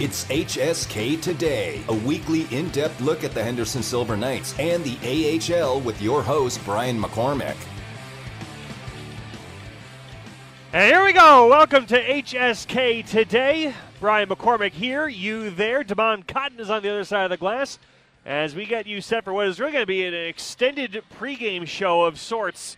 It's HSK Today, a weekly in depth look at the Henderson Silver Knights and the AHL with your host, Brian McCormick. And here we go. Welcome to HSK Today. Brian McCormick here, you there. Damon Cotton is on the other side of the glass as we get you set for what is really going to be an extended pregame show of sorts.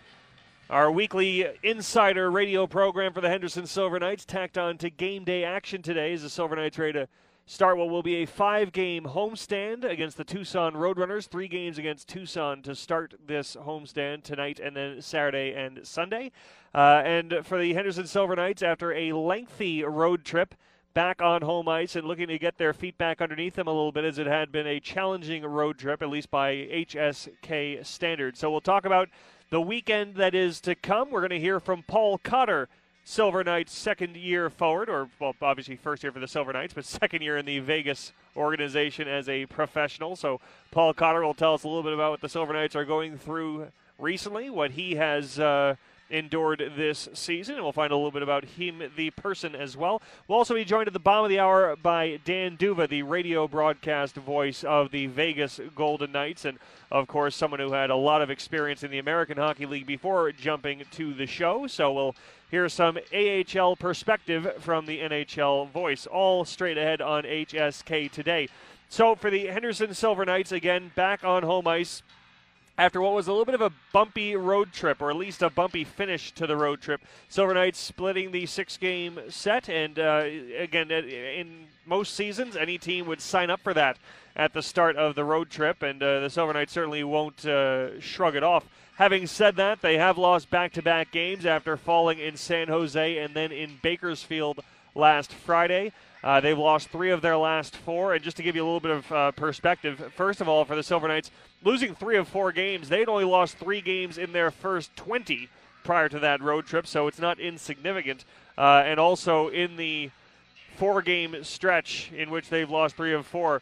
Our weekly insider radio program for the Henderson Silver Knights tacked on to game day action today as the Silver Knights ready to start what will be a five game homestand against the Tucson Roadrunners. Three games against Tucson to start this homestand tonight and then Saturday and Sunday. Uh, and for the Henderson Silver Knights, after a lengthy road trip, back on home ice and looking to get their feet back underneath them a little bit as it had been a challenging road trip, at least by HSK standards. So we'll talk about the weekend that is to come. We're going to hear from Paul Cotter, Silver Knights second year forward, or well, obviously first year for the Silver Knights, but second year in the Vegas organization as a professional. So Paul Cotter will tell us a little bit about what the Silver Knights are going through recently, what he has. Uh, endured this season, and we'll find a little bit about him, the person, as well. We'll also be joined at the bottom of the hour by Dan D'Uva, the radio broadcast voice of the Vegas Golden Knights, and of course, someone who had a lot of experience in the American Hockey League before jumping to the show. So we'll hear some AHL perspective from the NHL voice, all straight ahead on HSK today. So for the Henderson Silver Knights, again, back on home ice after what was a little bit of a bumpy road trip, or at least a bumpy finish to the road trip. Silver Knights splitting the six game set, and uh, again, in most seasons, any team would sign up for that at the start of the road trip, and uh, the Silver Knights certainly won't uh, shrug it off. Having said that, they have lost back to back games after falling in San Jose and then in Bakersfield last Friday. Uh, they've lost three of their last four. And just to give you a little bit of uh, perspective, first of all, for the Silver Knights, losing three of four games, they'd only lost three games in their first 20 prior to that road trip, so it's not insignificant. Uh, and also in the four game stretch in which they've lost three of four,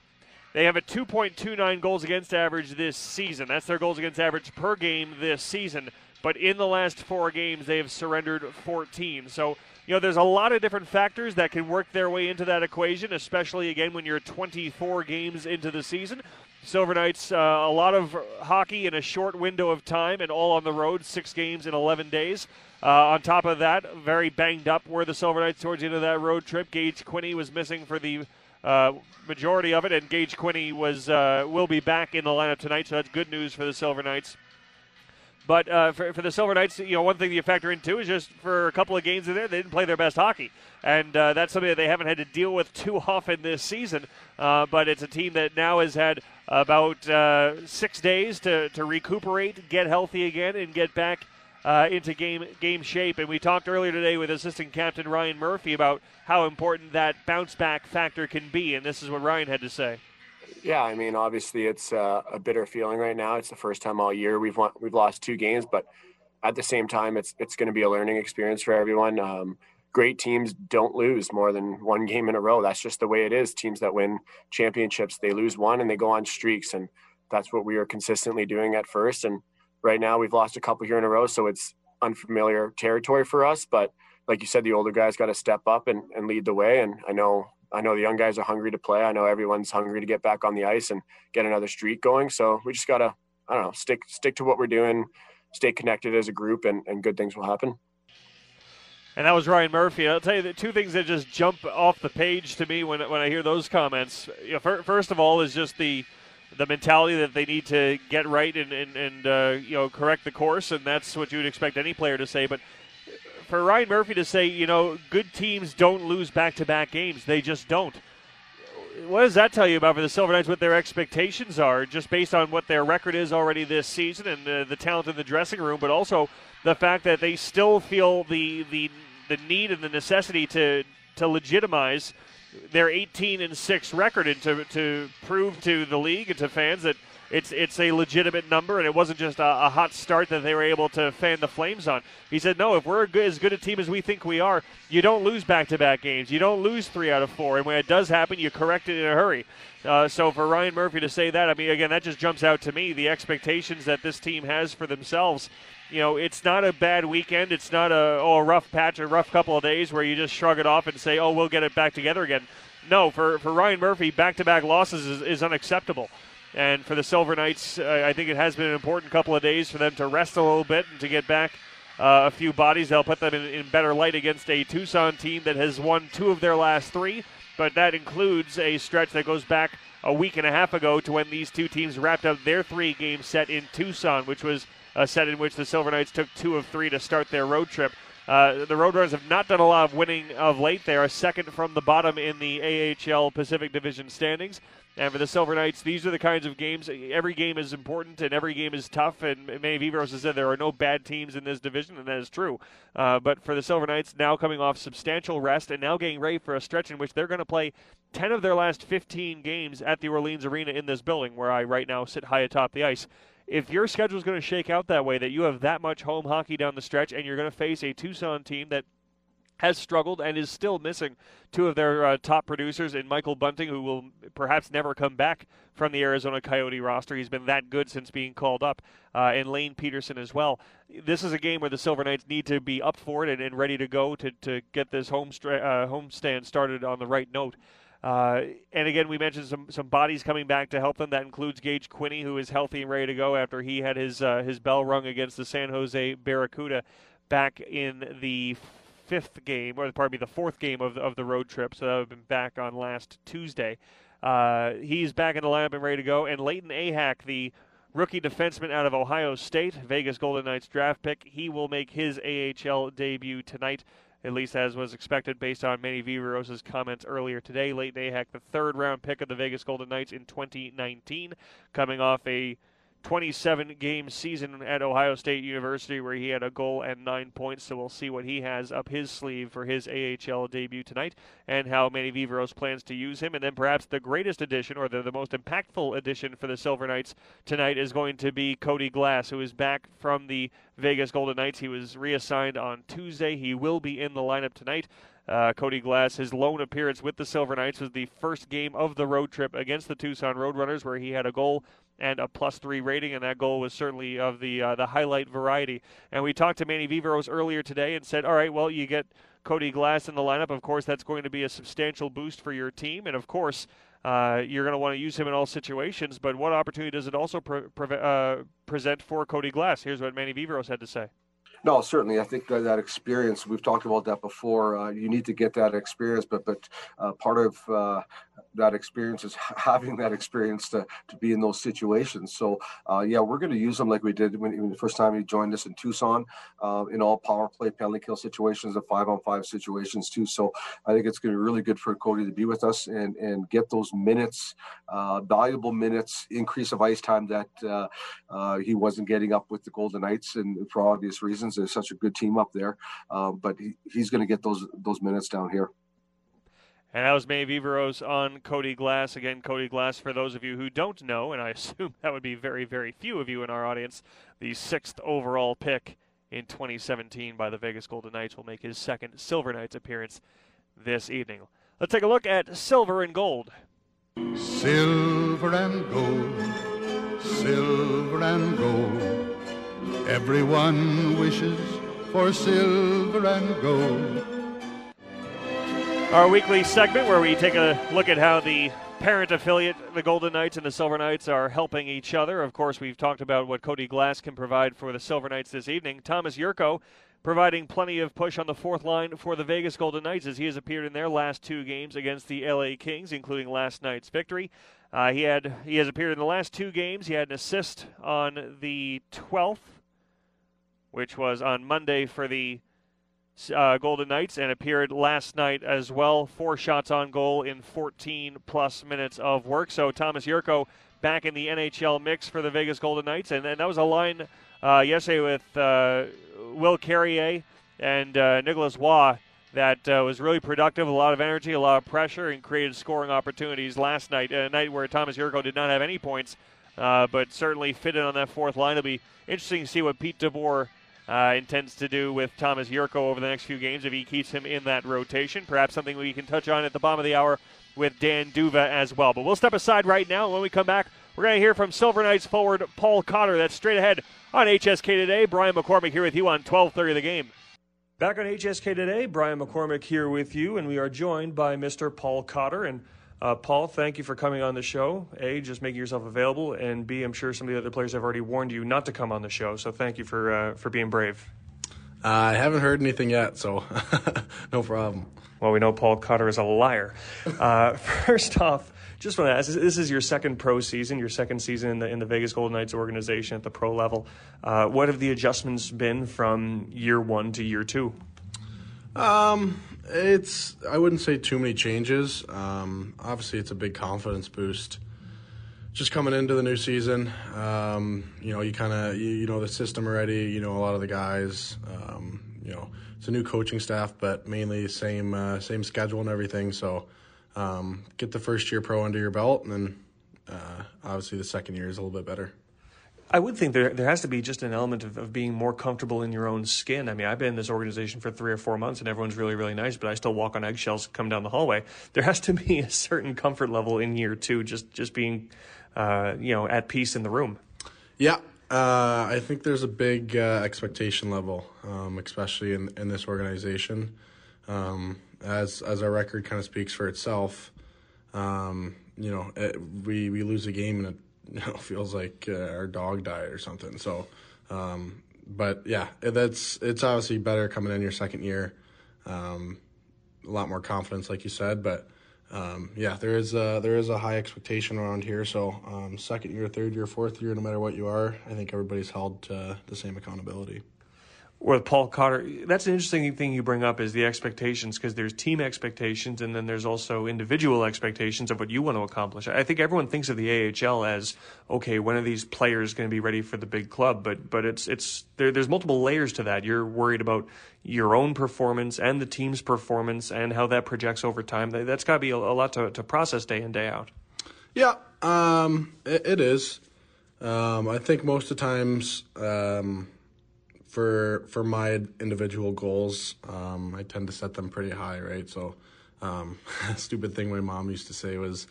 they have a 2.29 goals against average this season. That's their goals against average per game this season. But in the last four games, they have surrendered 14. So you know, there's a lot of different factors that can work their way into that equation, especially again when you're 24 games into the season. Silver Knights, uh, a lot of hockey in a short window of time and all on the road, six games in 11 days. Uh, on top of that, very banged up were the Silver Knights towards the end of that road trip. Gage Quinney was missing for the uh, majority of it, and Gage Quinney was uh, will be back in the lineup tonight, so that's good news for the Silver Knights. But uh, for, for the Silver Knights, you know, one thing you factor in too is just for a couple of games in there, they didn't play their best hockey, and uh, that's something that they haven't had to deal with too often this season. Uh, but it's a team that now has had about uh, six days to, to recuperate, get healthy again, and get back uh, into game game shape. And we talked earlier today with assistant captain Ryan Murphy about how important that bounce back factor can be, and this is what Ryan had to say. Yeah, I mean, obviously it's uh, a bitter feeling right now. It's the first time all year we've won, we've lost two games, but at the same time, it's it's going to be a learning experience for everyone. Um, great teams don't lose more than one game in a row. That's just the way it is. Teams that win championships, they lose one and they go on streaks, and that's what we are consistently doing at first. And right now, we've lost a couple here in a row, so it's unfamiliar territory for us. But like you said, the older guys got to step up and, and lead the way. And I know I know the young guys are hungry to play. I know everyone's hungry to get back on the ice and get another streak going. So we just gotta, I don't know, stick stick to what we're doing, stay connected as a group, and, and good things will happen. And that was Ryan Murphy. I'll tell you the two things that just jump off the page to me when when I hear those comments. You know, first of all, is just the the mentality that they need to get right and and, and uh, you know correct the course, and that's what you would expect any player to say. But for Ryan Murphy to say, you know, good teams don't lose back to back games. They just don't. What does that tell you about for the Silver Knights what their expectations are, just based on what their record is already this season and the, the talent in the dressing room, but also the fact that they still feel the, the, the need and the necessity to, to legitimize their 18 and 6 record and to, to prove to the league and to fans that – it's it's a legitimate number, and it wasn't just a, a, hot start that they were able to fan the flames on. He said, "No, if we're good, as good a team as we think we are, you don't lose back-to-back games. You don't lose three out of four, and when it does happen, you correct it in a hurry." Uh, so for Ryan Murphy to say that, I mean, again, that just jumps out to me. The expectations that this team has for themselves you know, it's not a bad weekend. It's not a oh a rough patch, a rough couple of days where you just shrug it off and say, oh, we'll get it back together again. No, for for Ryan Murphy, back-to-back losses is, is unacceptable. And for the Silver Knights, I think it has been an important couple of days for them to rest a little bit and to get back uh, a few bodies. They'll put them in, in better light against a Tucson team that has won two of their last three, but that includes a stretch that goes back a week and a half ago to when these two teams wrapped up their three game set in Tucson, which was a set in which the Silver Knights took two of three to start their road trip. Uh, the Roadrunners have not done a lot of winning of late. They are second from the bottom in the AHL Pacific Division standings. And for the Silver Knights, these are the kinds of games. Every game is important and every game is tough. And Manny Viveiros has said there are no bad teams in this division, and that is true. Uh, but for the Silver Knights, now coming off substantial rest and now getting ready for a stretch in which they're going to play 10 of their last 15 games at the Orleans Arena in this building, where I right now sit high atop the ice if your schedule is going to shake out that way, that you have that much home hockey down the stretch, and you're going to face a Tucson team that has struggled and is still missing two of their uh, top producers in Michael Bunting, who will perhaps never come back from the Arizona Coyote roster. He's been that good since being called up, uh, and Lane Pederson as well. This is a game where the Silver Knights need to be up for it and, and ready to go to, to get this home, stra- uh, home stand started on the right note. Uh, and again, we mentioned some, some bodies coming back to help them. That includes Gage Quinney, who is healthy and ready to go after he had his uh, his bell rung against the San Jose Barracuda back in the fifth game, or pardon me, the fourth game of the, of the road trip. So that would have been back on last Tuesday. Uh, he's back in the lineup and ready to go. And Layton Ahac, the rookie defenseman out of Ohio State, Vegas Golden Knights draft pick, he will make his AHL debut tonight at least as was expected based on Manny Viveiros' comments earlier today. Layton Ahac, the third round pick of the Vegas Golden Knights in 2019, coming off a 27 game season at Ohio State University where he had a goal and nine points. So we'll see what he has up his sleeve for his AHL debut tonight and how Manny Viveiros plans to use him. And then perhaps the greatest addition or the, the most impactful addition for the Silver Knights tonight is going to be Cody Glass, who is back from the Vegas Golden Knights. He was reassigned on Tuesday. He will be in the lineup tonight. Uh, Cody Glass, his lone appearance with the Silver Knights was the first game of the road trip against the Tucson Roadrunners, where he had a goal and a plus three rating, and that goal was certainly of the uh, the highlight variety. And we talked to Manny Viveiros earlier today and said, all right, well, you get Cody Glass in the lineup. Of course, that's going to be a substantial boost for your team, and of course. Uh, you're going to want to use him in all situations, but what opportunity does it also pre- pre- uh, present for Cody Glass? Here's what Manny Viveiros had to say. No, certainly. I think that, that experience, we've talked about that before. Uh, you need to get that experience, but but uh, part of uh, that experience is having that experience to, to be in those situations. So uh, yeah, we're going to use them like we did when, when, the first time you joined us in Tucson uh, in all power play, penalty kill situations, and five on five situations too. So I think it's going to be really good for Cody to be with us and and get those minutes, uh, valuable minutes, increase of ice time that he wasn't getting up with the Golden Knights, and for obvious reasons, there's such a good team up there. Uh, but he, he's going to get those those minutes down here. And that was Manny Viveiros on Cody Glass. Again, Cody Glass, for those of you who don't know, and I assume that would be very, very few of you in our audience, the sixth overall pick in 2017 by the Vegas Golden Knights will make his second Silver Knights appearance this evening. Let's take a look at silver and gold. Silver and gold, silver and gold. Everyone wishes for silver and gold our weekly segment where we take a look at how the parent affiliate, the Golden Knights and the Silver Knights, are helping each other. Of course, we've talked about what Cody Glass can provide for the Silver Knights this evening. Thomas Jurco providing plenty of push on the fourth line for the Vegas Golden Knights as he has appeared in their last two games against the LA Kings, including last night's victory. Uh, he had he has appeared in the last two games. He had an assist on the 12th, which was on Monday for the uh, Golden Knights and appeared last night as well. Four shots on goal in 14 plus minutes of work. So Thomas Jurco back in the NHL mix for the Vegas Golden Knights. And, and that was a line uh, yesterday with uh, Will Carrier and uh, Nicolas Roy that uh, was really productive, a lot of energy, a lot of pressure, and created scoring opportunities last night. A night where Thomas Jurco did not have any points, uh, but certainly fitted on that fourth line. It'll be interesting to see what Pete DeBoer – uh, intends to do with Thomas Jurco over the next few games if he keeps him in that rotation. Perhaps something we can touch on at the bottom of the hour with Dan D'Uva as well. But we'll step aside right now. When we come back, We're going to hear from Silver Knights forward Paul Cotter. That's straight ahead on HSK today. Brian McCormick here with you on 12:30 of the game. Back on HSK today, Brian McCormick here with you, and we are joined by Mr. Paul Cotter. And uh, Paul, thank you for coming on the show. A, just making yourself available, and B, I'm sure some of the other players have already warned you not to come on the show. So thank you for uh, for being brave. Uh, I haven't heard anything yet, so no problem. Well, we know Paul Cotter is a liar. Uh, first off, just want to ask: This is your second pro season, your second season in the in the Vegas Golden Knights organization at the pro level. Uh, what have the adjustments been from year one to year two? Um, it's I wouldn't say too many changes. Um, obviously, it's a big confidence boost. Just coming into the new season, um, you know, you kind of you, you, know the system already. You know a lot of the guys. Um, you know, it's a new coaching staff, but mainly same uh, same schedule and everything. So um, get the first year pro under your belt, and then uh, obviously the second year is a little bit better. I would think there there has to be just an element of, of being more comfortable in your own skin. I mean, I've been in this organization for three or four months, and everyone's really really nice, but I still walk on eggshells, come down the hallway. There has to be a certain comfort level in year two, just just being, uh, you know, at peace in the room. Yeah, uh, I think there's a big uh, expectation level, um, especially in in this organization. Um, as as our record kind of speaks for itself, um, you know, it, we we lose a game and it you know, feels like uh, our dog died or something. So, um, but yeah, that's it's obviously better coming in your second year, um, a lot more confidence, like you said. But um, yeah, there is a, there is a high expectation around here. So um, second year, third year, fourth year, no matter what you are, I think everybody's held to the same accountability with Paul Cotter, that's an interesting thing you bring up is the expectations because there's team expectations and then there's also individual expectations of what you want to accomplish. I think everyone thinks of the AHL as okay, when are these players going to be ready for the big club? But but it's it's there, there's multiple layers to that. You're worried about your own performance and the team's performance and how that projects over time. That's got to be a, a, lot to, to process day in day out. Yeah, um, it, it is. Um, I think most of the times. Um, for for my individual goals, um, I tend to set them pretty high, right? So, um, stupid thing my mom used to say was,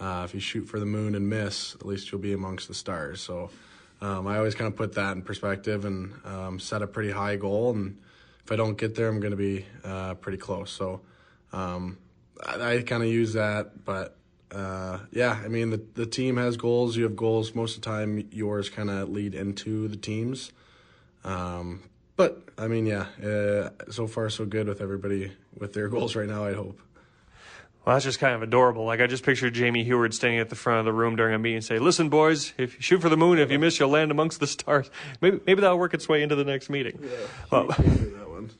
uh, if you shoot for the moon and miss, at least you'll be amongst the stars. So, um, I always kind of put that in perspective and um, set a pretty high goal. And if I don't get there, I'm going to be uh, pretty close. So, um, I, I kind of use that, but. Uh, yeah, I mean the the team has goals. You have goals. Most of the time, yours kind of lead into the teams. Um, but I mean, yeah, uh, so far so good with everybody with their goals right now. I hope. Well, that's just kind of adorable. Like I just pictured Jamie Heward standing at the front of the room during a meeting and say, "Listen, boys, if you shoot for the moon, if you miss, you'll land amongst the stars." Maybe maybe that'll work its way into the next meeting. Yeah, well, that one.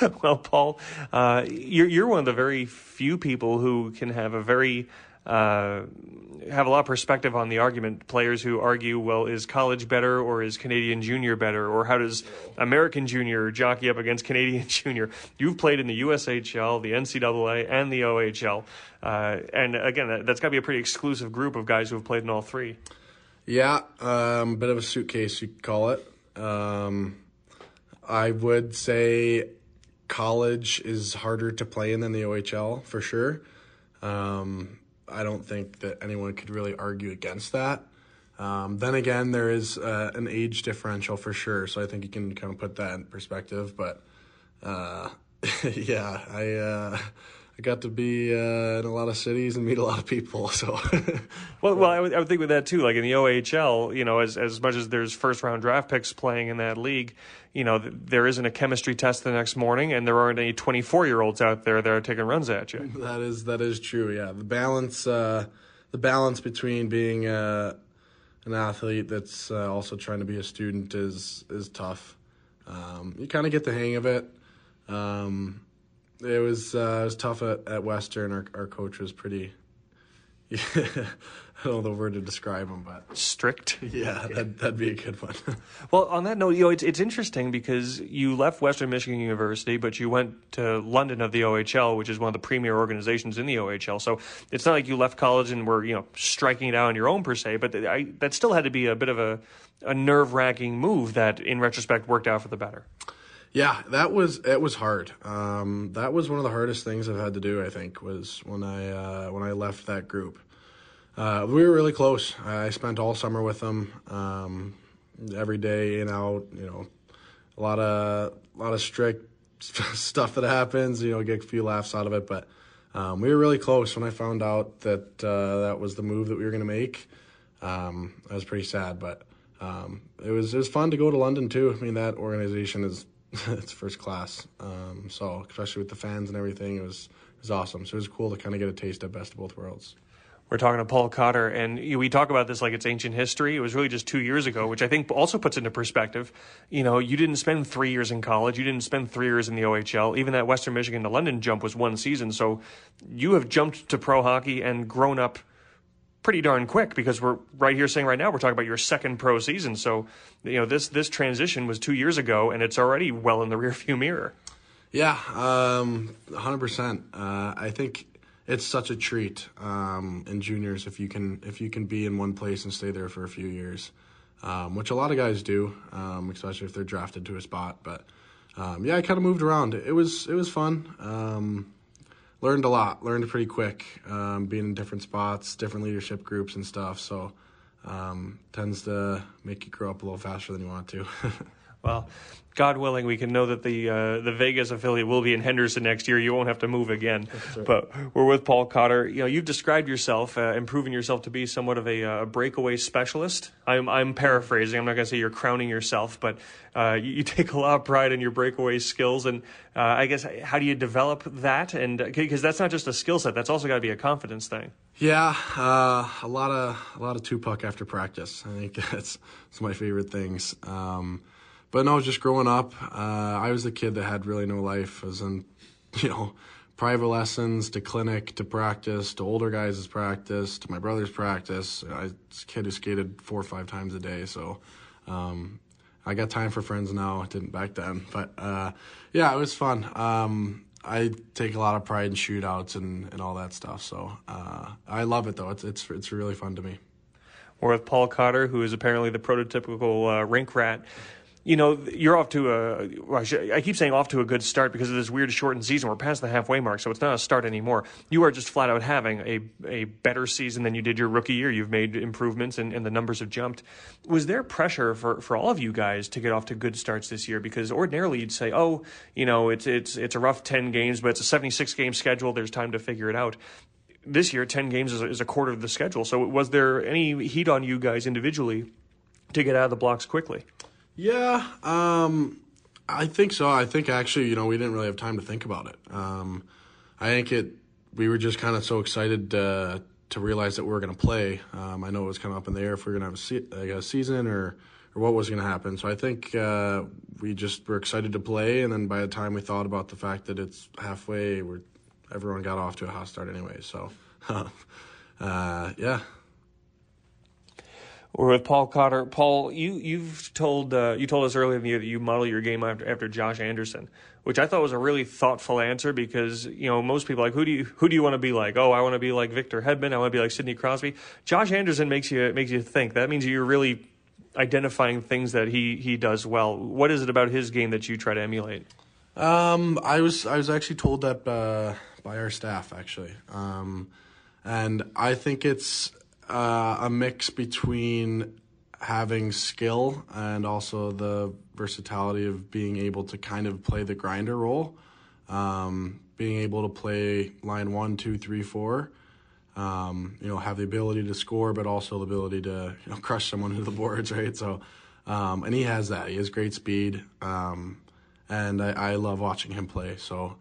well, Paul, uh, you're you're one of the very few people who can have a very uh, have a lot of perspective on the argument. Players who argue, well, is college better or is Canadian junior better? Or how does American junior jockey up against Canadian junior? You've played in the USHL, the NCAA, and the OHL. Uh, and again, that, has got to be a pretty exclusive group of guys who have played in all three. Yeah, um, bit of a suitcase, you could call it. Um, I would say college is harder to play in than the OHL for sure. Um, I don't think that anyone could really argue against that. Um, then again, there is uh, an age differential for sure, so I think you can kind of put that in perspective. But uh, yeah, I uh, I got to be uh, in a lot of cities and meet a lot of people. So, well, well, I would, I would think with that too. Like in the OHL, you know, as as much as there's first round draft picks playing in that league, you know, there isn't a chemistry test the next morning, and there aren't any 24 year olds out there that are taking runs at you. That is that is true. Yeah, the balance uh, the balance between being uh, an athlete that's uh, also trying to be a student is is tough. Um, you kind of get the hang of it. Um, it was uh, it was tough at, at Western. Our our coach was pretty. Yeah, I don't know the word to describe him, but strict. Yeah, that that'd be a good one. well, on that note, you know, it's it's interesting because you left Western Michigan University, but you went to London of the OHL, which is one of the premier organizations in the OHL. So it's not like you left college and were you know striking it out on your own per se, but I, that still had to be a bit of a a nerve wracking move that, in retrospect, worked out for the better. Yeah, that was it was hard. Um, that was one of the hardest things I've had to do. I think was when I uh, when I left that group. Uh, we were really close. I spent all summer with them, um, every day in out. You know, a lot of a lot of strict stuff that happens. You know, get a few laughs out of it, but um, we were really close. When I found out that uh, that was the move that we were going to make, um, I was pretty sad, but um, it was it was fun to go to London too. I mean, that organization is it's first class. Um, so especially with the fans and everything, it was it was awesome. So it was cool to kind of get a taste of best of both worlds. We're talking to Paul Cotter, and we talk about this like it's ancient history. It was really just two years ago, which I think also puts into perspective. You know, you didn't spend three years in college, you didn't spend three years in the OHL. Even that Western Michigan to London jump was one season. So you have jumped to pro hockey and grown up pretty darn quick because we're right here saying right now we're talking about your second pro season. So, you know, this this transition was two years ago, and it's already well in the rearview mirror. Yeah, um, 100%. Uh, I think it's such a treat um, in juniors if you can if you can be in one place and stay there for a few years, um, which a lot of guys do, um, especially if they're drafted to a spot. But um, yeah, I kind of moved around. It was it was fun. Um, learned a lot. Learned pretty quick, um, being in different spots, different leadership groups and stuff. So tends to make you grow up a little faster than you want to. Well, God willing, we can know that the uh, the Vegas affiliate will be in Henderson next year. You won't have to move again. Right. But we're with Paul Cotter. You know, you've described yourself, uh, improving yourself to be somewhat of a uh, breakaway specialist. I'm I'm paraphrasing. I'm not going to say you're crowning yourself, but uh, you, you, take a lot of pride in your breakaway skills. And uh, I guess how do you develop that? And because uh, that's not just a skill set, that's also got to be a confidence thing. Yeah, a lot of a lot of two puck after practice. I think that's it's my favorite things. Um, but no, just growing up, uh, I was the kid that had really no life. I was in, you know, private lessons to clinic to practice to older guys' practice to my brother's practice. I was a kid who skated four or five times a day. So um, I got time for friends now. I didn't back then. But uh, yeah, it was fun. Um, I take a lot of pride in shootouts and, and all that stuff. So uh, I love it though. It's it's it's really fun to me. We're with Paul Cotter, who is apparently the prototypical uh, rink rat you know, you're off to a. I keep saying off to a good start because of this weird shortened season. We're past the halfway mark, so it's not a start anymore. You are just flat out having a a better season than you did your rookie year. You've made improvements, and, and the numbers have jumped. Was there pressure for, for all of you guys to get off to good starts this year? Because ordinarily you'd say, oh, you know, it's it's it's a rough ten games, but it's a 76 game schedule. There's time to figure it out this year, 10 games is a, quarter of the schedule. So, was there any heat on you guys individually to get out of the blocks quickly? Yeah, um, I think so. I think actually, you know, we didn't really have time to think about it. Um, I think it. We were just kind of so excited uh, to realize that we were going to play. Um, I know it was kind of up in the air if we were going to have a, like a, season or or what was going to happen. So I think uh, we just were excited to play, and then by the time we thought about the fact that it's halfway, we're everyone got off to a hot start anyway. So, uh, yeah. We're with Paul Cotter. Paul, you you've told uh, you told us earlier in the year that you model your game after, after Josh Anderson, which I thought was a really thoughtful answer because you know most people like who do you who do you want to be like? Oh, I want to be like Victor Hedman. I want to be like Sidney Crosby. Josh Anderson makes you makes you think. That means you're really identifying things that he he does well. What is it about his game that you try to emulate? Um, I was I was actually told that uh, by our staff actually, um, and I think it's uh, a mix between having skill and also the versatility of being able to kind of play the grinder role, um, being able to play line one, two, three, four. Um, you know, have the ability to score, but also the ability to you know, crush someone into the boards, right? So, um, and he has that. He has great speed, um, and I, I, love watching him play. So,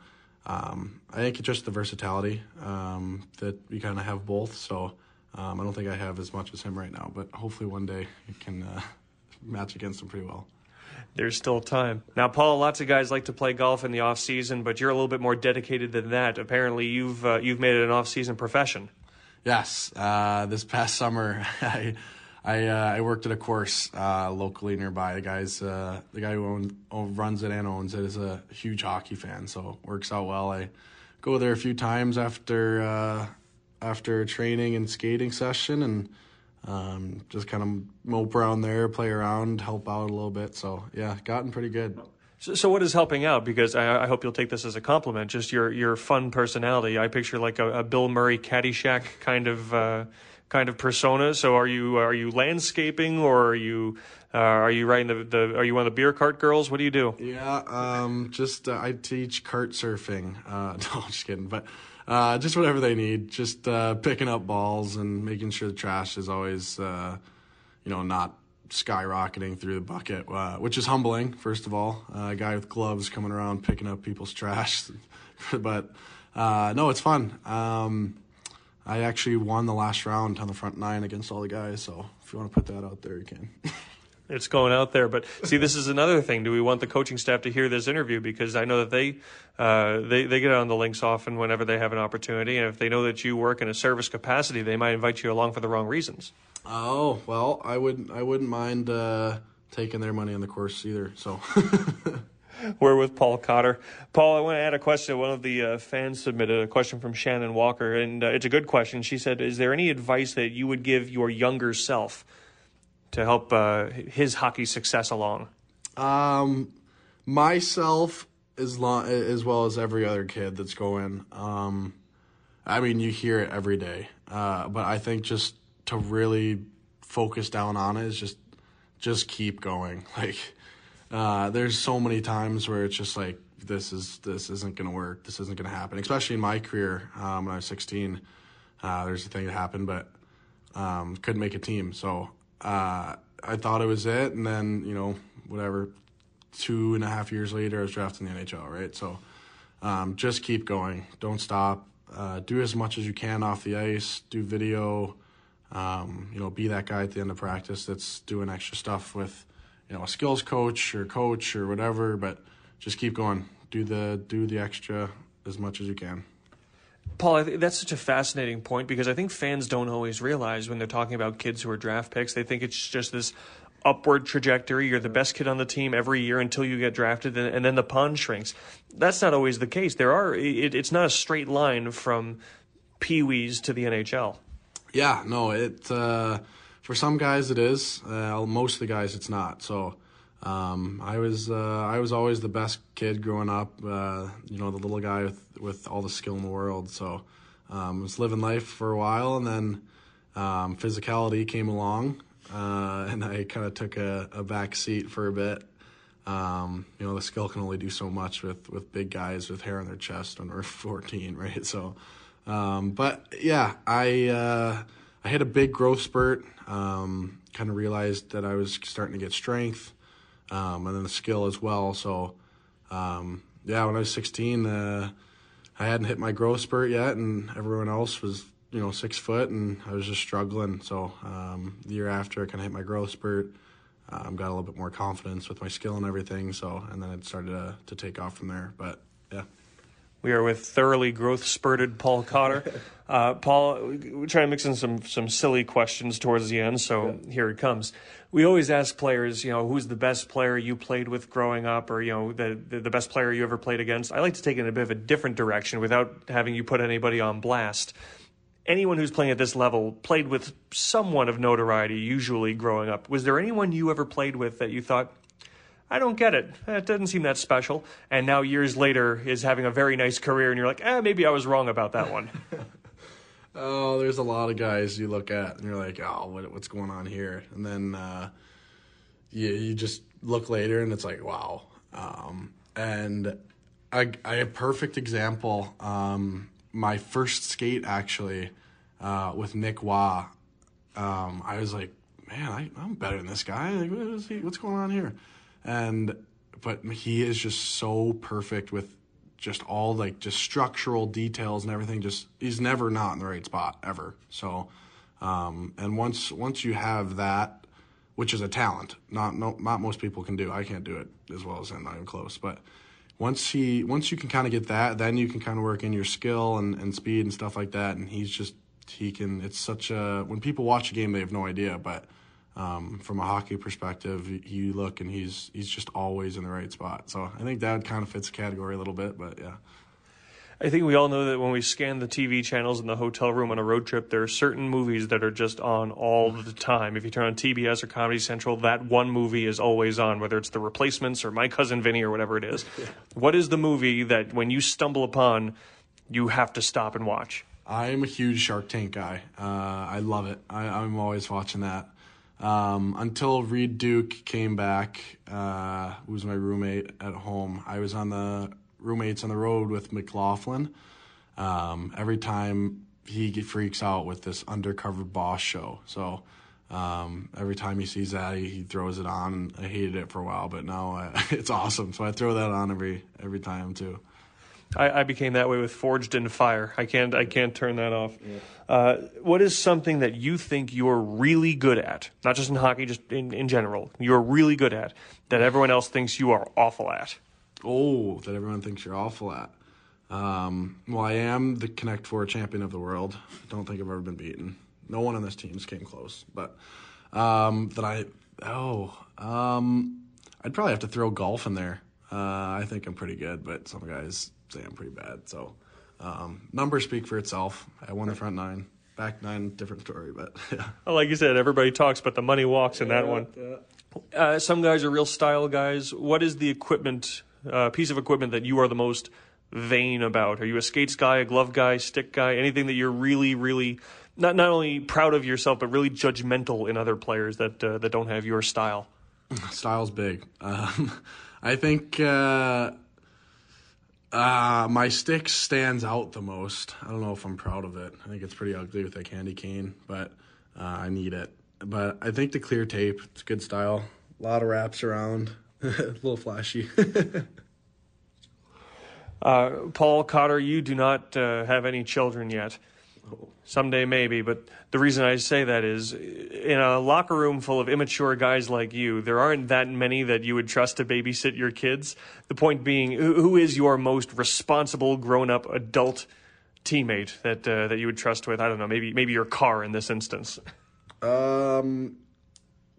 um, I think it's just the versatility um, that we kind of have both. So, um, I don't think I have as much as him right now, but hopefully one day I can uh, match against him pretty well. There's still time. Now, Paul, lots of guys like to play golf in the off season, but you're a little bit more dedicated than that. Apparently, you've uh, you've made it an off season profession. Yes, uh, this past summer, I I, uh, I, worked at a course uh, locally nearby. The guy's uh, the guy who own, runs it and owns it is a huge hockey fan, so it works out well. I go there a few times after uh, after a training and skating session and um, just kind of mope around there, play around, help out a little bit. So yeah, gotten pretty good. So, so what is helping out? Because I, I, hope you'll take this as a compliment. Just your your fun personality. I picture like a, a Bill Murray Caddyshack kind of uh, kind of persona. So are you are you landscaping or are you uh, are you riding the, the are you one of the beer cart girls? What do you do? Yeah, um, just uh, I teach cart surfing. Uh, no, just kidding, but uh, just whatever they need. Just uh, picking up balls and making sure the trash is always, uh, you know, not skyrocketing through the bucket, uh, which is humbling. First of all, uh, a guy with gloves coming around picking up people's trash, but uh, no, it's fun. Um, I actually won the last round on the front nine against all the guys. So if you want to put that out there, you can. it's going out there. But see, this is another thing. Do we want the coaching staff to hear this interview? Because I know that they uh, they they get on the links often whenever they have an opportunity, and if they know that you work in a service capacity, they might invite you along for the wrong reasons. Oh well, I would I wouldn't mind uh, taking their money on the course either. So. We're with Paul Cotter. Paul, I want to add a question. One of the uh, fans submitted a question from Shannon Walker, and uh, it's a good question. She said, "Is there any advice that you would give your younger self to help uh, his hockey success along?" Um, myself as long as well as every other kid that's going. Um, I mean, you hear it every day, uh, but I think just to really focus down on it is just just keep going. Like uh, there's so many times where it's just like this is this isn't gonna work. This isn't gonna happen. Especially in my career um, when I was 16, uh, there's a thing that happened, but um, couldn't make a team. So uh, I thought it was it, and then you know whatever. Two and a half years later, I was drafted in the NHL. Right, so um, just keep going. Don't stop. Uh, do as much as you can off the ice. Do video. Um, you know, be that guy at the end of practice that's doing extra stuff with you know a skills coach or coach or whatever but just keep going do the do the extra as much as you can Paul, think that's such a fascinating point because I think fans don't always realize when they're talking about kids who are draft picks, they think it's just this upward trajectory. You're the best kid on the team every year until you get drafted, and, and then the pond shrinks. That's not always the case. There are it, it's not a straight line from pee wees to the NHL. Yeah, no, it. Uh, for some guys it is. Uh, most of the guys it's not. So um, I was uh, I was always the best kid growing up. Uh, you know, the little guy with with all the skill in the world. So um, was living life for a while, and then um, physicality came along, uh, and I kind of took a, a back seat for a bit. Um, you know, the skill can only do so much with, with big guys with hair on their chest when we're 14, right? So, um, but yeah, I uh, I hit a big growth spurt. Um, kind of realized that I was starting to get strength, um, and then the skill as well. So, um, yeah, when I was 16, uh, I hadn't hit my growth spurt yet, and everyone else was, you know, six foot, and I was just struggling. So, um, the year after, I kind of hit my growth spurt. Um, got a little bit more confidence with my skill and everything. So, and then it started to, to take off from there. But yeah. We are with thoroughly growth spurted Paul Cotter. Uh, Paul, we try to mix in some some silly questions towards the end, so yeah. here it comes. We always ask players, you know, who's the best player you played with growing up, or you know, the the best player you ever played against. I like to take it in a bit of a different direction without having you put anybody on blast. Anyone who's playing at this level played with someone of notoriety, usually growing up. Was there anyone you ever played with that you thought, I don't get it. It doesn't seem that special. And now years later is having a very nice career, and you're like, eh, maybe I was wrong about that one. oh, there's a lot of guys you look at, and you're like, oh, what, what's going on here? And then uh, you, you just look later, and it's like, wow. Um, and I, I a perfect example. Um, my first skate, actually, uh, with Nick Roy, um, I was like, man, I, am better than this guy. Like, he, what's going on here? And but he is just so perfect with just all like just structural details and everything just he's never not in the right spot ever. So um, and once once you have that which is a talent not no, not most people can do i can't do it as well as him not even close but once he once you can kind of get that then you can kind of work in your skill and, and speed and stuff like that and he's just he can it's such a when people watch a game they have no idea but um, from a hockey perspective, you look and he's he's just always in the right spot. So I think that kind of fits the category a little bit, but yeah. I think we all know that when we scan the TV channels in the hotel room on a road trip, there are certain movies that are just on all the time. If you turn on TBS or Comedy Central, that one movie is always on, whether it's The Replacements or My Cousin Vinny or whatever it is. what is the movie that when you stumble upon, you have to stop and watch? I'm a huge Shark Tank guy. Uh, I love it. I, I'm always watching that. Um, until Reid Duke came back, uh, who was my roommate at home, I was on the roommates on the road with McLaughlin. Um, every time he freaks out with this undercover boss show. So um, every time he sees that, he, he, throws it on. I hated it for a while, but now I, it's awesome. So I throw that on every every time too. I, I, became that way with Forged in Fire. I can't I can't turn that off. Yeah. Uh, what is something that you think you're really good at? Not just in hockey, just in, in general. You're really good at that everyone else thinks you are awful at. Oh, that everyone thinks you're awful at. Um, well, I am the Connect Four champion of the world. I don't think I've ever been beaten. No one on this team's came close. But um, that I oh um, I'd probably have to throw golf in there. Uh, I think I'm pretty good, but some guys say I'm pretty bad. So um, numbers speak for itself. I won the front nine. Back nine, different story, but yeah. Well, like you said, everybody talks, but the money walks in that one. Yeah. Uh, some guys are real style guys. What is the equipment, uh, piece of equipment that you are the most vain about? Are you a skates guy, a glove guy, stick guy? Anything that you're really, really not not only proud of yourself, but really judgmental in other players that uh, that don't have your style? Style's big. Um, I think uh, uh, my stick stands out the most. I don't know if I'm proud of it. I think it's pretty ugly with a candy cane, but uh, I need it. But I think the clear tape, it's good style. A lot of wraps around, a little flashy. uh, Paul Cotter, you do not uh, have any children yet. Someday maybe, but the reason I say that is in a locker room full of immature guys like you, there aren't that many that you would trust to babysit your kids. The point being, who is your most responsible grown up adult teammate that uh, that you would trust with? I don't know, maybe maybe your car in this instance. Um,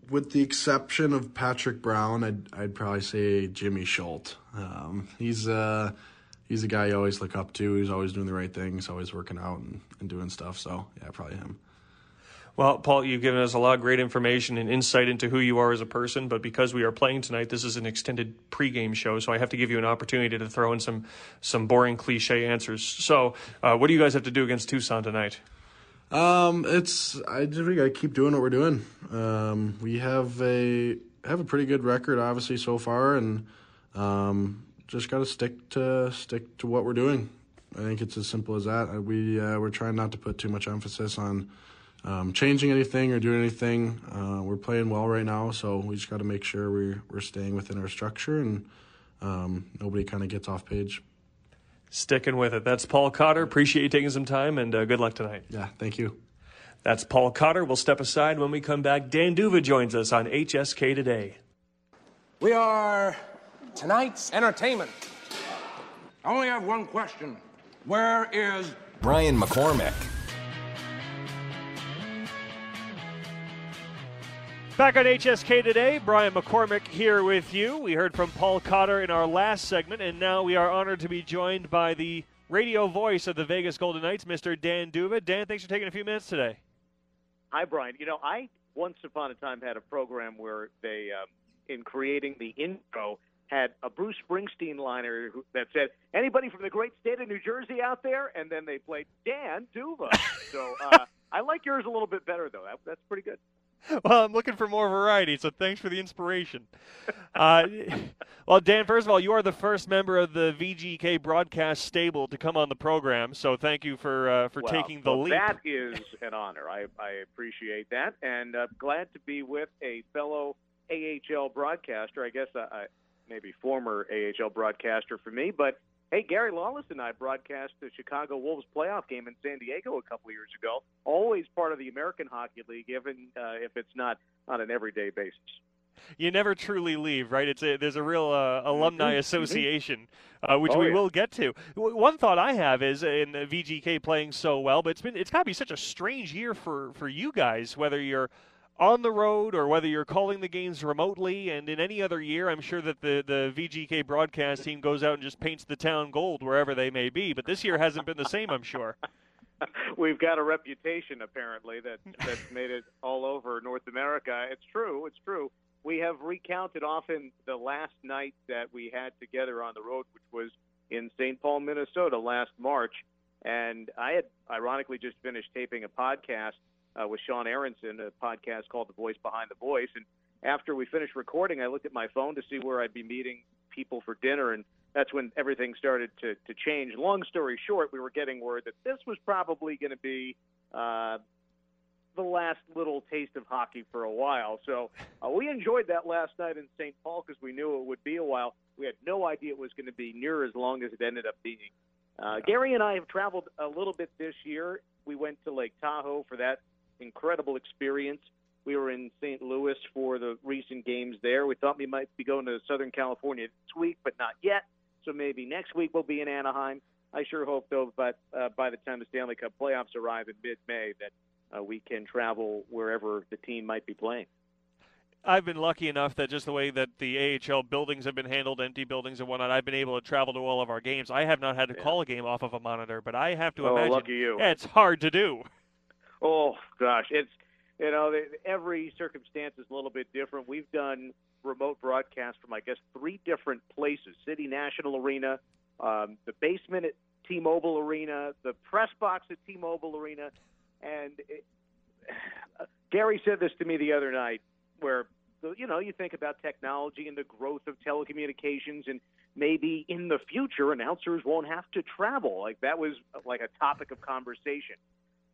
with the exception of Patrick Brown, I'd I'd probably say Jimmy Schuldt. Um, he's uh he's a guy you always look up to. He's always doing the right things, always working out and, and doing stuff. So yeah, probably him. Well, Paul, you've given us a lot of great information and insight into who you are as a person. But because we are playing tonight, this is an extended pregame show, so I have to give you an opportunity to throw in some some boring cliche answers. So, uh, what do you guys have to do against Tucson tonight? Um, it's I just we gotta keep doing what we're doing. Um, we have a have a pretty good record, obviously so far, and um, just got to stick to stick to what we're doing. I think it's as simple as that. We uh, we're trying not to put too much emphasis on um, changing anything or doing anything. Uh, we're playing well right now, so we just got to make sure we're we're staying within our structure and um, nobody kind of gets off page. Sticking with it. That's Paul Cotter. Appreciate you taking some time and uh, good luck tonight. Yeah, thank you. That's Paul Cotter. We'll step aside when we come back. Dan D'Uva joins us on HSK today. We are tonight's entertainment. I only have one question. Where is Brian McCormick? Back on HSK today, Brian McCormick here with you. We heard from Paul Cotter in our last segment, and now we are honored to be joined by the radio voice of the Vegas Golden Knights, Mr. Dan D'Uva. Dan, thanks for taking a few minutes today. Hi, Brian. You know, I once upon a time had a program where they, um, in creating the intro, had a Bruce Springsteen liner that said, "Anybody from the great state of New Jersey out there?" And then they played Dan D'Uva. so uh, I like yours a little bit better, though. That, that's pretty good. Well, I'm looking for more variety, so thanks for the inspiration. Uh, well, Dan, first of all, you are the first member of the VGK broadcast stable to come on the program, so thank you for uh, for well, taking the well, leap. That is an honor. I, I appreciate that, and uh, glad to be with a fellow AHL broadcaster. I guess uh, I, maybe former AHL broadcaster for me. But hey, Gary Lawless and I broadcast the Chicago Wolves playoff game in San Diego a couple of years ago. Always part of the American Hockey League, even uh, if it's not on an everyday basis. You never truly leave, right? It's a, there's a real uh, alumni mm-hmm. association, uh, which oh, we yeah. will get to. One thought I have is in the VGK playing so well, but it's been it's got to be such a strange year for for you guys, whether you're on the road or whether you're calling the games remotely. And in any other year, I'm sure that the, the VGK broadcast team goes out and just paints the town gold wherever they may be. But this year hasn't been the same, I'm sure. We've got a reputation, apparently, that that's made it all over North America. It's true. It's true. We have recounted often the last night that we had together on the road, which was in St. Paul, Minnesota last March. And I had ironically just finished taping a podcast uh, with Sean Aronson, a podcast called The Voice Behind the Voice. And after we finished recording, I looked at my phone to see where I'd be meeting people for dinner, and that's when everything started to, to change. Long story short, we were getting word that this was probably going to be uh, the last little taste of hockey for a while. So uh, we enjoyed that last night in St. Paul because we knew it would be a while. We had no idea it was going to be near as long as it ended up being. Uh, Gary and I have traveled a little bit this year. We went to Lake Tahoe for that incredible experience. We were in St. Louis for the recent games there. We thought we might be going to Southern California this week, but not yet. So maybe next week we'll be in Anaheim. I sure hope, though, but uh, by the time the Stanley Cup playoffs arrive in mid-May, that uh, we can travel wherever the team might be playing. I've been lucky enough that just the way that the AHL buildings have been handled, empty buildings and whatnot, I've been able to travel to all of our games. I have not had to Yeah. call a game off of a monitor, but I have to Oh, imagine lucky you. It's hard to do. Oh gosh, it's you know every circumstance is a little bit different. We've done remote broadcasts from I guess three different places: City National Arena, um, the basement at T-Mobile Arena, the press box at T-Mobile Arena, and it, Gary said this to me the other night, where you know you think about technology and the growth of telecommunications and maybe in the future announcers won't have to travel like that was like a topic of conversation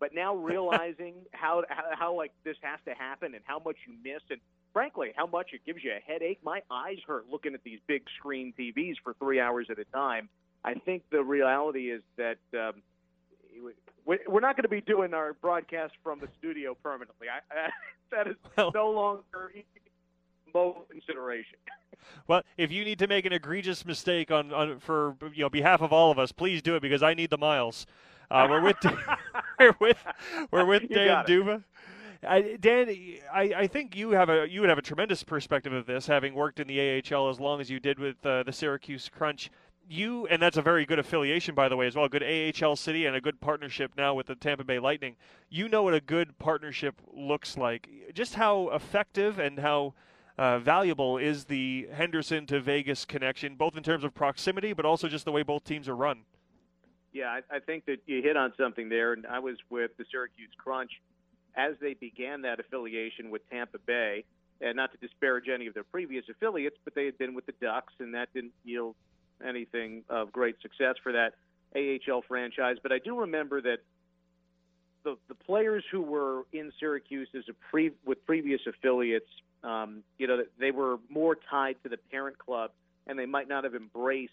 but now realizing how, how how like this has to happen and how much you miss and frankly how much it gives you a headache. My eyes hurt looking at these big screen tvs for three hours at a time. I think the reality is that um, we- we're not going to be doing our broadcast from the studio permanently. I, I, that is Well- no longer mo consideration. Well, if you need to make an egregious mistake on, on for you know behalf of all of us, please do it because I need the miles. Uh, we're with we're with we're with Dan. D'Uva. I, Dan, I, I think you have a you would have a tremendous perspective of this, having worked in the AHL as long as you did with uh, the Syracuse Crunch. You and that's a very good affiliation, by the way, as well. Good AHL city and a good partnership now with the Tampa Bay Lightning. You know what a good partnership looks like. Just how effective and how uh, valuable is the Henderson to Vegas connection, both in terms of proximity, but also just the way both teams are run. Yeah, I, I think that you hit on something there. And I was with the Syracuse Crunch as they began that affiliation with Tampa Bay. And not to disparage any of their previous affiliates, but they had been with the Ducks, and that didn't yield anything of great success for that AHL franchise. But I do remember that the the players who were in Syracuse as a pre with previous affiliates, um, you know, they were more tied to the parent club, and they might not have embraced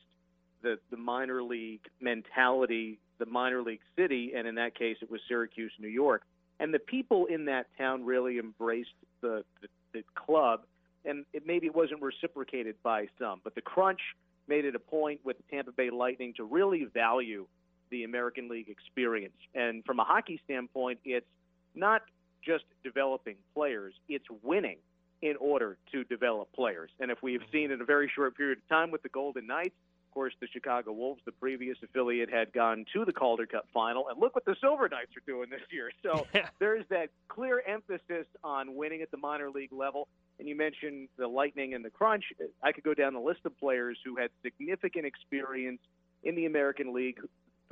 the the minor league mentality, the minor league city, and in that case, it was Syracuse, New York. And the people in that town really embraced the the, the club, and it, maybe it wasn't reciprocated by some, but the Crunch made it a point with the Tampa Bay Lightning to really value the American League experience. And from a hockey standpoint, it's not just developing players, it's winning in order to develop players. And if we've mm-hmm. seen in a very short period of time with the Golden Knights, course, the Chicago Wolves, the previous affiliate, had gone to the Calder Cup final. And look what the Silver Knights are doing this year. So Yeah. there's that clear emphasis on winning at the minor league level. And you mentioned the Lightning and the Crunch. I could go down the list of players who had significant experience in the American League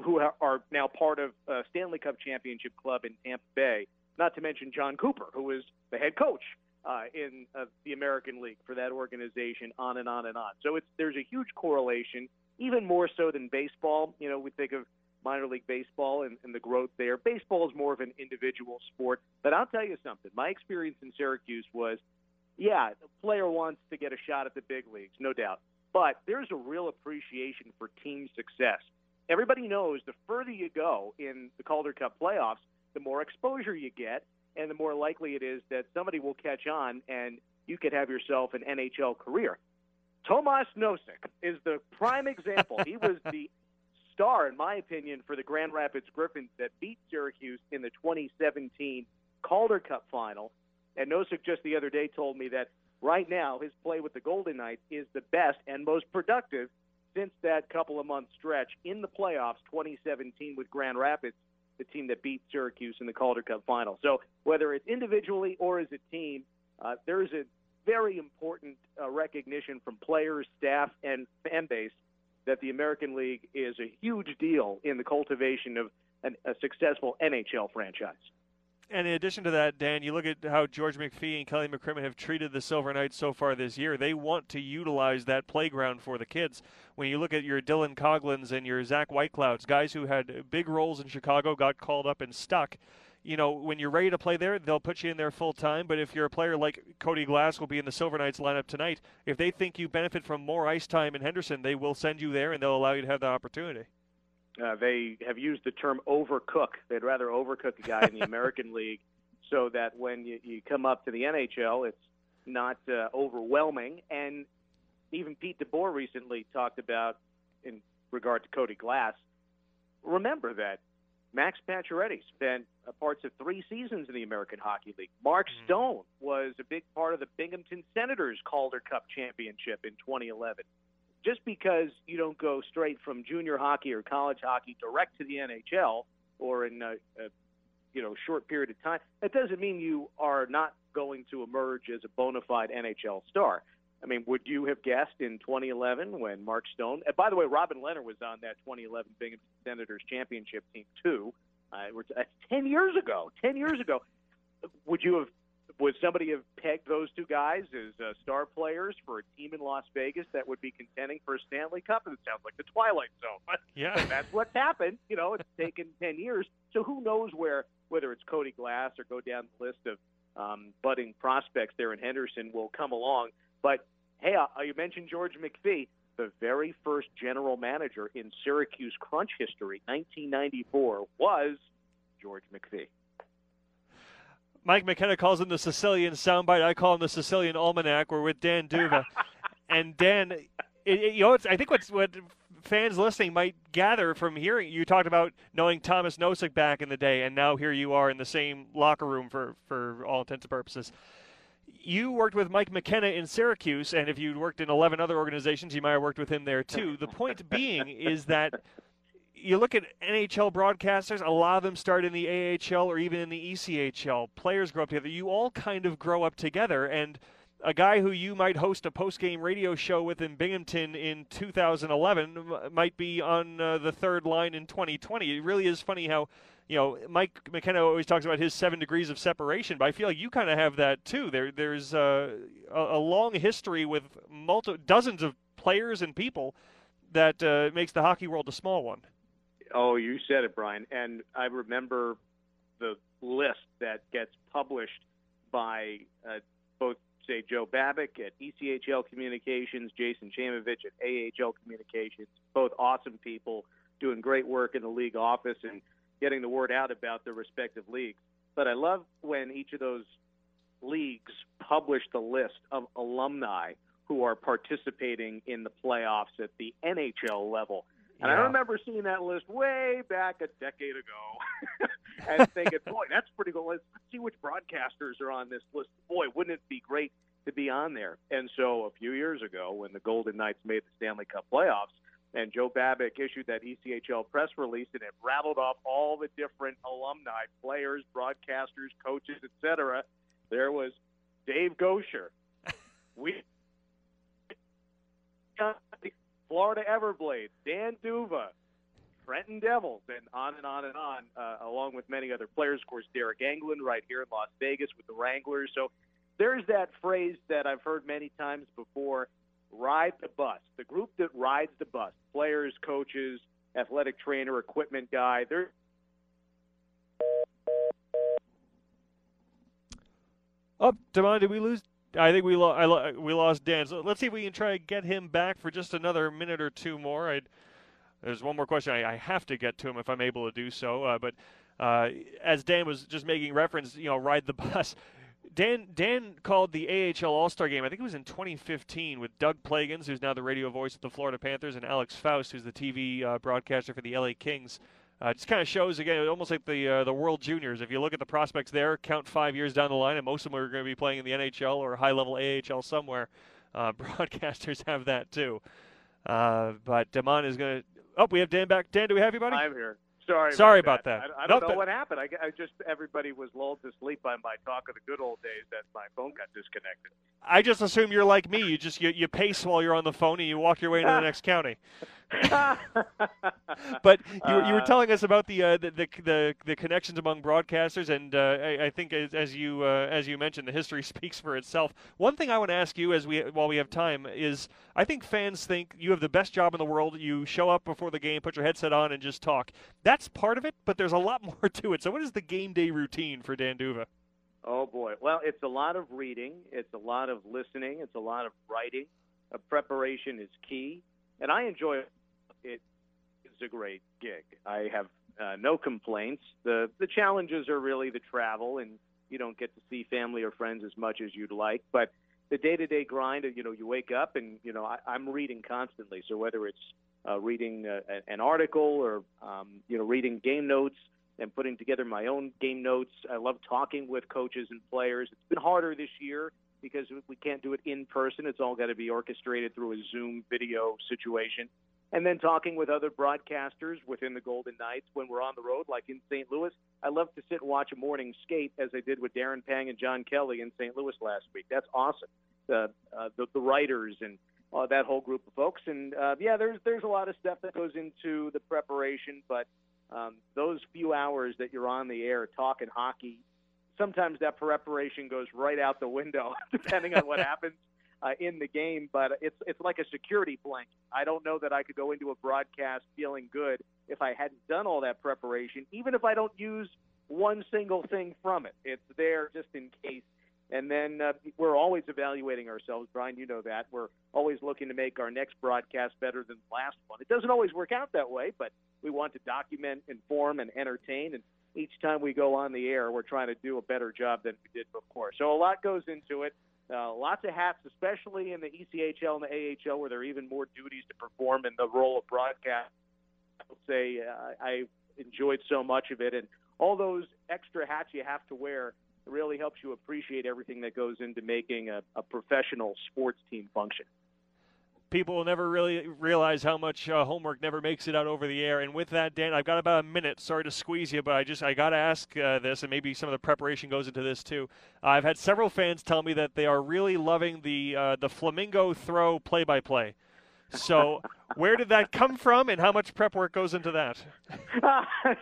who are- are now part of a Stanley Cup Championship Club in Tampa Bay. Not to mention Jon Cooper, who is the head coach uh, in uh, the American League for that organization. On and on and on. So it's there's a huge correlation, even more so than baseball. You know, we think of minor league baseball and, and the growth there. Baseball is more of an individual sport. But I'll tell you something. My experience in Syracuse was, yeah, the player wants to get a shot at the big leagues, no doubt. But there's a real appreciation for team success. Everybody knows the further you go in the Calder Cup playoffs, the more exposure you get, and the more likely it is that somebody will catch on and you could have yourself an NHL career. Tomas Nosek is the prime example. he was the star, in my opinion, for the Grand Rapids Griffins that beat Syracuse in the 2017 Calder Cup final. And Nosek just the other day told me that right now his play with the Golden Knights is the best and most productive since that couple of month stretch in the playoffs 2017 with Grand Rapids, the team that beat Syracuse in the Calder Cup final. So whether it's individually or as a team, uh, there is a very important uh, recognition from players, staff, and fan base that the American League is a huge deal in the cultivation of an, a successful NHL franchise. And in addition to that, Dan, you look at how George McPhee and Kelly McCrimmon have treated the Silver Knights so far this year. They want to utilize that playground for the kids. When you look at your Dylan Coghlans and your Zach Whiteclouds, guys who had big roles in Chicago, got called up and stuck. You know, when you're ready to play there, they'll put you in there full time. But if you're a player like Cody Glass will be in the Silver Knights lineup tonight, if they think you benefit from more ice time in Henderson, they will send you there and they'll allow you to have that opportunity. Uh, they have used the term overcook. They'd rather overcook a guy in the American League so that when you, you come up to the NHL, it's not uh, overwhelming. And even Pete DeBoer recently talked about, in regard to Cody Glass, remember that Max Pacioretty spent uh, parts of three seasons in the American Hockey League. Mark mm-hmm. Stone was a big part of the Binghamton Senators Calder Cup championship in 2011. Just because you don't go straight from junior hockey or college hockey direct to the NHL or in a, a you know short period of time, that doesn't mean you are not going to emerge as a bona fide NHL star. I mean, would you have guessed in 2011 when Mark Stone? And by the way, Robin Lehner was on that 2011 Binghamton Senators championship team too. Uh, that's 10 years ago. 10 years ago. Would you have? Would somebody have pegged those two guys as uh, star players for a team in Las Vegas that would be contending for a Stanley Cup? And it sounds like the Twilight Zone. But yeah, that's what's happened. You know, it's taken 10 years. So who knows where whether it's Cody Glass or go down the list of um, budding prospects there in Henderson will come along. But hey, uh, you mentioned George McPhee, the very first general manager in Syracuse Crunch history, 1994, was George McPhee. Mike McKenna calls him the Sicilian soundbite. I call him the Sicilian almanac. We're with Dan D'Uva, and Dan, it, it, you know, I think what's what fans listening might gather from hearing you talked about knowing Tomas Nosek back in the day, and now here you are in the same locker room for for all intents and purposes. You worked with Mike McKenna in Syracuse, and if you'd worked in 11 other organizations, you might have worked with him there too. The point being is that you look at NHL broadcasters, a lot of them start in the AHL or even in the ECHL. Players grow up together. You all kind of grow up together, and – a guy who you might host a post-game radio show with in Binghamton in 2011 might be on uh, the third line in 2020. It really is funny how, you know, Mike McKenna always talks about his seven degrees of separation, but I feel like you kind of have that too. There, there's uh, a, a, long history with multi- dozens of players and people that uh, makes the hockey world a small one. Oh, you said it, Brian. And I remember the list that gets published by uh, both say Joe Babik at ECHL Communications, Jason Chaimovitch at AHL Communications, both awesome people doing great work in the league office and getting the word out about their respective leagues. But I love when each of those leagues publish the list of alumni who are participating in the playoffs at the NHL level. And yeah. I remember seeing that list way back a decade ago and thinking, boy, that's pretty cool. Let's see which broadcasters are on this list. Boy, wouldn't it be great to be on there? And so a few years ago, when the Golden Knights made the Stanley Cup playoffs, and Joe Babik issued that ECHL press release, and it rattled off all the different alumni, players, broadcasters, coaches, etc. There was Dave Goucher, we Florida Everblades, Dan D'Uva, Trenton Devils, and on and on and on, uh, along with many other players. Of course, Deryk Engelland right here in Las Vegas with the Wranglers. So there's that phrase that I've heard many times before ride the bus. The group that rides the bus, players, coaches, athletic trainer, equipment guy, they're Oh, Damon, did we lose I think we lo- lo- we lost Dan. So let's see if we can try to get him back for just another minute or two more. I'd, there's one more question I, I, have to get to him if I'm able to do so. Uh, but uh, as Dan was just making reference, you know, ride the bus. Dan Dan called the AHL All Star Game. I think it was in 2015 with Doug Plagens, who's now the radio voice of the Florida Panthers, and Alex Faust, who's the TV uh, broadcaster for the LA Kings. Uh, it just kind of shows again, almost like the uh, the World Juniors. If you look at the prospects there, count five years down the line, and most of them are going to be playing in the NHL or high level AHL somewhere. Uh, broadcasters have that too. Uh, but Damon is going to. Oh, we have Dan back. Dan, do we have you, buddy? I'm here. Sorry. Sorry about, about that. that. I, I don't know what happened. I, I, just everybody was lulled to sleep by my talk of the good old days that my phone got disconnected. I just assume you're like me. You just you, you pace while you're on the phone and you walk your way into the next county. but you, you were telling us about the uh, the, the the the connections among broadcasters, and uh, I, I think as, as you uh, as you mentioned, the history speaks for itself. One thing I want to ask you, as we while we have time, is I think fans think you have the best job in the world. You show up before the game, put your headset on, and just talk. That's part of it, but there's a lot more to it. So, what is the game day routine for Dan D'Uva? Oh boy. Well, it's a lot of reading. It's a lot of listening. It's a lot of writing. Uh, preparation is key, and I enjoy it. Is a great gig. I have uh, no complaints. the The challenges are really the travel, and you don't get to see family or friends as much as you'd like. But the day to day grind, you know, you wake up and you know I, I'm reading constantly. So whether it's uh, reading uh, an article or um, you know reading game notes and putting together my own game notes. I love talking with coaches and players. It's been harder this year because we can't do it in person. It's all got to be orchestrated through a Zoom video situation. And then talking with other broadcasters within the Golden Knights when we're on the road, like in St. Louis. I love to sit and watch a morning skate as I did with Darren Pang and John Kelly in St. Louis last week. That's awesome. The uh, the, the writers and uh, that whole group of folks. And uh, yeah, there's there's a lot of stuff that goes into the preparation, but um, those few hours that you're on the air talking hockey, sometimes that preparation goes right out the window, depending on what happens uh, in the game. But it's it's like a security blanket. I don't know that I could go into a broadcast feeling good if I hadn't done all that preparation, even if I don't use one single thing from it. It's there just in case. And then uh, we're always evaluating ourselves, Brian. You know that we're always looking to make our next broadcast better than the last one. It doesn't always work out that way, but we want to document, inform, and entertain. And each time we go on the air, we're trying to do a better job than we did before. So a lot goes into it. Uh, lots of hats, especially in the ECHL and the AHL, where there are even more duties to perform in the role of broadcast. I would say uh, I enjoyed so much of it, and all those extra hats you have to wear really helps you appreciate everything that goes into making a, a professional sports team function. People will never really realize how much uh, homework never makes it out over the air. And with that, Dan, I've got about a minute. Sorry to squeeze you, but I just I got to ask uh, this, and maybe some of the preparation goes into this too. I've had several fans tell me that they are really loving the uh, the flamingo throw play-by-play. So, where did that come from, and how much prep work goes into that?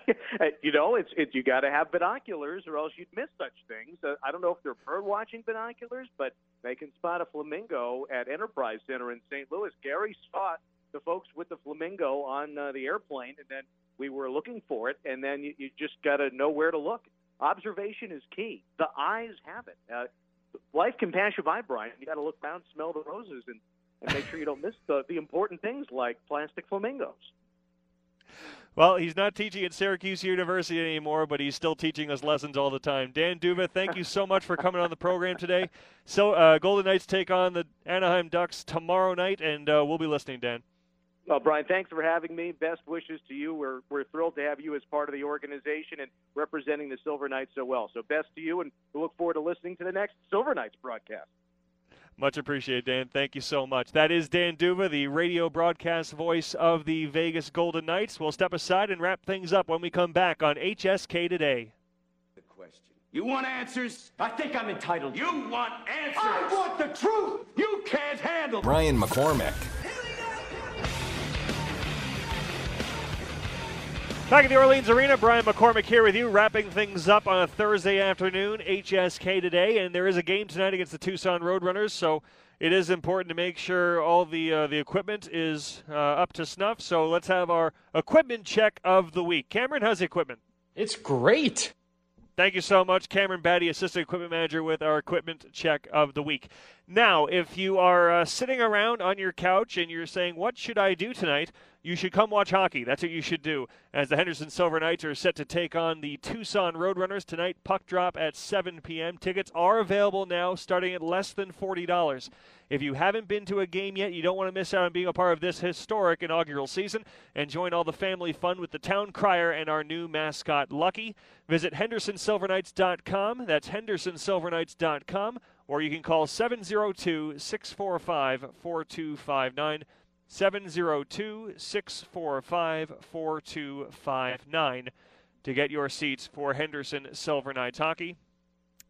you know, it's it's you got to have binoculars, or else you'd miss such things. Uh, I don't know if they're bird watching binoculars, but they can spot a flamingo at Enterprise Center in St. Louis. Gary saw the folks with the flamingo on uh, the airplane, and then we were looking for it, and then you, you just got to know where to look. Observation is key. The eyes have it. Uh, life can pass you by, Brian. You got to look down, smell the roses, and, and make sure you don't miss the, the important things like plastic flamingos. Well, he's not teaching at Syracuse University anymore, but he's still teaching us lessons all the time. Dan D'Uva, thank you so much for coming on the program today. So, uh, Golden Knights take on the Anaheim Ducks tomorrow night, and uh, we'll be listening, Dan. Well, Brian, thanks for having me. Best wishes to you. We're, we're thrilled to have you as part of the organization and representing the Silver Knights so well. So, best to you, and we look forward to listening to the next Silver Knights broadcast. Much appreciated, Dan. Thank you so much. That is Dan D'Uva, the radio broadcast voice of the Vegas Golden Knights. We'll step aside and wrap things up when we come back on HSK Today. The question. You want answers? I think I'm entitled. You want answers? I want the truth. You can't handle. Brian McCormick. Back at the Orleans Arena, Brian McCormick here with you, wrapping things up on a Thursday afternoon, HSK today, and there is a game tonight against the Tucson Roadrunners, so it is important to make sure all the uh, the equipment is uh, up to snuff. So let's have our equipment check of the week. Cameron, how's the equipment? It's great. Thank you so much, Cameron Batty, Assistant Equipment Manager, with our equipment check of the week. Now, if you are uh, sitting around on your couch and you're saying, What should I do tonight? You should come watch hockey. That's what you should do. As the Henderson Silver Knights are set to take on the Tucson Roadrunners tonight, puck drop at 7 p.m. Tickets are available now, starting at less than $40. If you haven't been to a game yet, you don't want to miss out on being a part of this historic inaugural season and join all the family fun with the town crier and our new mascot, Lucky. Visit HendersonSilverKnights.com. That's HendersonSilverKnights.com. Or you can call 702 645 4259. 702 645 4259 to get your seats for Henderson Silver Knights hockey.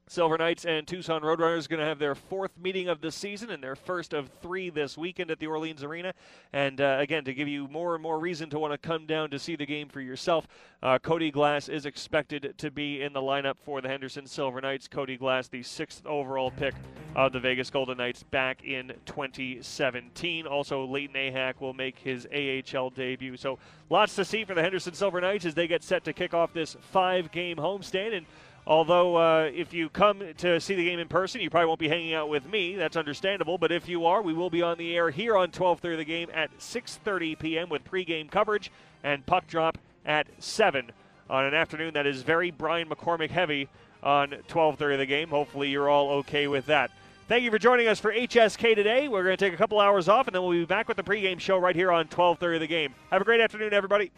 Silver Knights and Tucson Roadrunners going to have their fourth meeting of the season and their first of three this weekend at the Orleans Arena. And uh, again, to give you more and more reason to want to come down to see the game for yourself, uh, Cody Glass is expected to be in the lineup for the Henderson Silver Knights. Cody Glass, the sixth overall pick of the Vegas Golden Knights back in 2017. Also, Layton Ahac will make his AHL debut. So lots to see for the Henderson Silver Knights as they get set to kick off this five-game homestand. And Although, uh, if you come to see the game in person, you probably won't be hanging out with me. That's understandable. But if you are, we will be on the air here on 12:30 of the game at 6:30 p.m. with pregame coverage and puck drop at 7 on an afternoon that is very Brian McCormick heavy on 12:30 of the game. Hopefully, you're all okay with that. Thank you for joining us for HSK today. We're going to take a couple hours off, and then we'll be back with the pregame show right here on 12:30 of the game. Have a great afternoon, everybody.